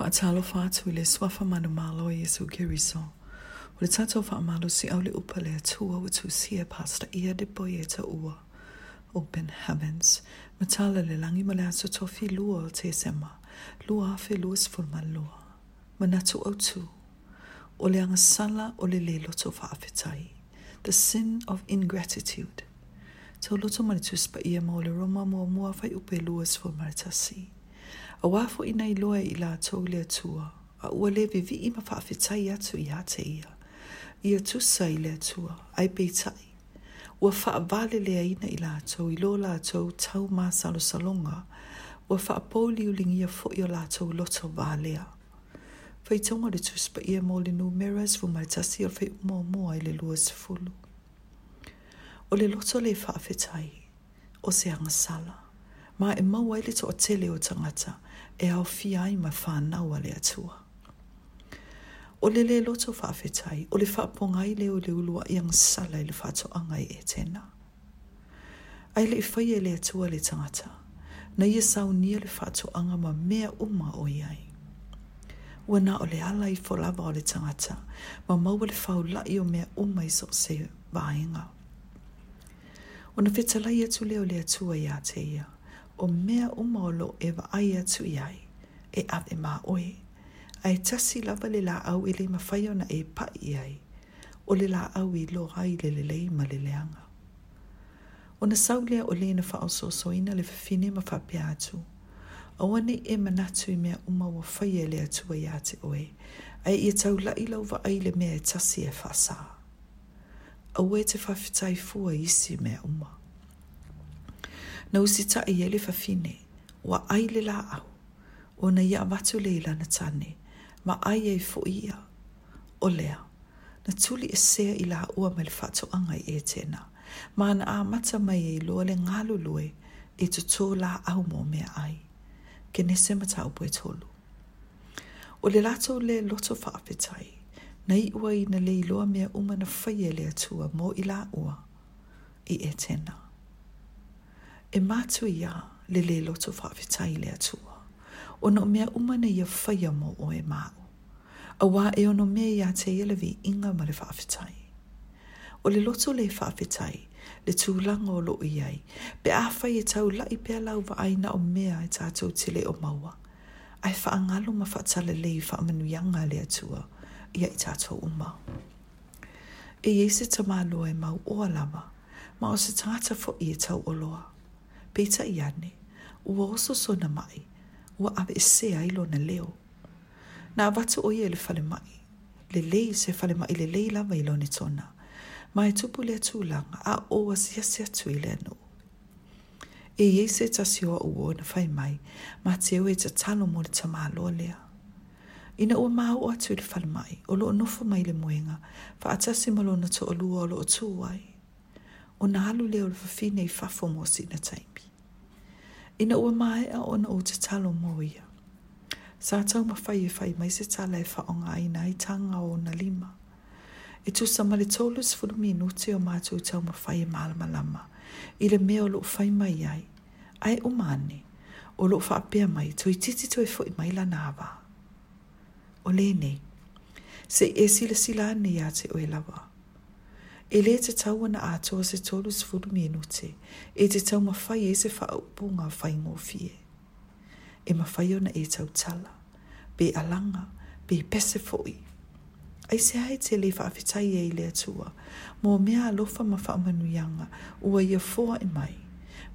Whaatalo fa i le swafa manu malo e Yesu Kiriso. O le fa amalo si au le upa le atua o tu si e pasta ia de boi e ta ua. Open heavens, matala le langi ma le ato tofi lua o te sema, lua afe lua sfulma lua. Manatu au tu, o le sala o le le loto afetai. the sin of ingratitude. Tau loto manitus pa ia ma o le roma mua mua fai upe lua sfulma le tasi. a wafo ina i loa i la tau le atua, a ua le vivi i ma whaafetai atu i hate ia. Ia tusa i le atua, ai peitai. Ua whaavale lea ina i la tau, i lo la tau tau mā salo salonga, ua whaapouli ulingia fo i o la tau loto vālea. Fai tonga le tuspa ia mō le numeras fu mai tasi o fai umo mua i le lua sifulu. O le loto le whaafetai, o se angasala, ma e mau aile to o tele o tangata, o tangata, e au fiai mai whanau ale atua. O le le loto whaafetai, o le whaapongai leo le ulua i ang sala i le whaato angai e tēnā. Ai le i whai e le atua le tangata, na ia e sau nia le whaato anga ma mea uma o iai. Wana o le ala i wholawa o le tangata, ma maua le whau lai o mea uma i sop se vāinga. O na whetalai atu leo le atua i a te ia. Tēia o mea o maolo e wa ai atu i ai, e ave ma oe. Ai tasi lava le la au i le mawhaiona e pa i ai, o le la au i lo rai le le lei ma le leanga. O na sau lea o le na wha o so le whawhine ma wha atu, a wane e manatu i mea uma wa whai e le atu i ate oe, ai i tau la i lau wa ai le mea e tasi e wha sa. A ue te whawhitai fua isi mea umau na usi ta i ele fa fine, wa ai le la au, o na ia watu le ila na tane, ma ai e fo ia, o lea, na tuli e sea i la ua me le fato anga i e tena, ma ana a mata mai e loa le ngalu lue, e tu tō la au mō mea ai, ke ne se mata au pue tolu. O le lato le loto fa apetai, na i ua i na le i loa mea umana faya e le atua mō i la ua, i e tena. E tena e mātu i a le le loto whawhetai le atua. O no mea umane i a whaia mo o e māu. A wā e ono mea i a te elevi inga ma le whawhetai. O le loto le whawhetai, le tūlanga o lo i ai, pe a whai e tau lai pe alau wa aina o mea e tātou te le o maua. Ai whaangalo ma whatale le i whaamanuianga le atua, ia i tātou uma. E iese tamalo e mau o alama, ma o se tātou fo i e tau o loa. beta iane, ua oso na mai, ua ave esea i na leo. Na avatu oia le fale mai, le lei se fale mai le lei lava ilo ni tona, ma e tupu le langa a oa sia sia tui le anu. E iei se tasioa ua na fai mai, ma teo e tatalo mo le tamalo lea. Ina ua maa o atu le fale mai, o loo nofo mai le muenga, fa atasi malona to olua o lo tūai. O na alu leo le fafine i fafo mo na taimi. Ina ua mai a ona o te talo mō ia. Sā tau ma fai e fai mai se tala e wha onga i tanga o na lima. E tu sa male tolu sifuru te o mātou tau ma fai e malama lama. I le mea o lo fai mai ai. Ai o mani. O lo fa apea mai. Toi titi toi fo i mai lana nāwa. O le Se e sila sila ane ia te o e lawa. E le te tau ana ato se tolu sfuru minute, e te tau mawhai e se whaupu ngā whai ngō fie. E mawhai ona e tau tala, be alanga, be pese fōi. Ai se hae te le whaafitai e i le atua, mō mea alofa ma whaamanuianga ua ia fōa i e mai,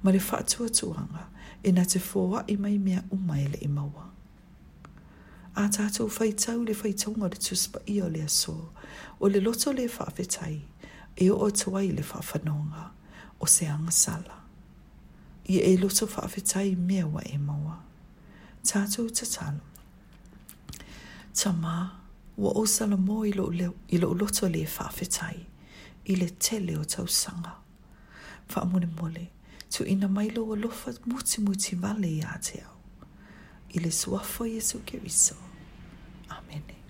ma le whaatua tuanga, e na te fōa i e mai mea umaele i e maua. A tātou whaitau le whaitaunga le tuspa i o le aso, o le loto le whaafitai, le whaafitai, e o tua i le whawhanonga o se angasala. I e loto whawhetai mea wa e maua. Tātou ta talo. Ta mā, wa o sala mō i lo loto le whawhetai i le tele o tau sanga. Whaamone mole, tu ina mailo o lofa muti muti vale i a te au. I le suafo Jesu Amen. Amen.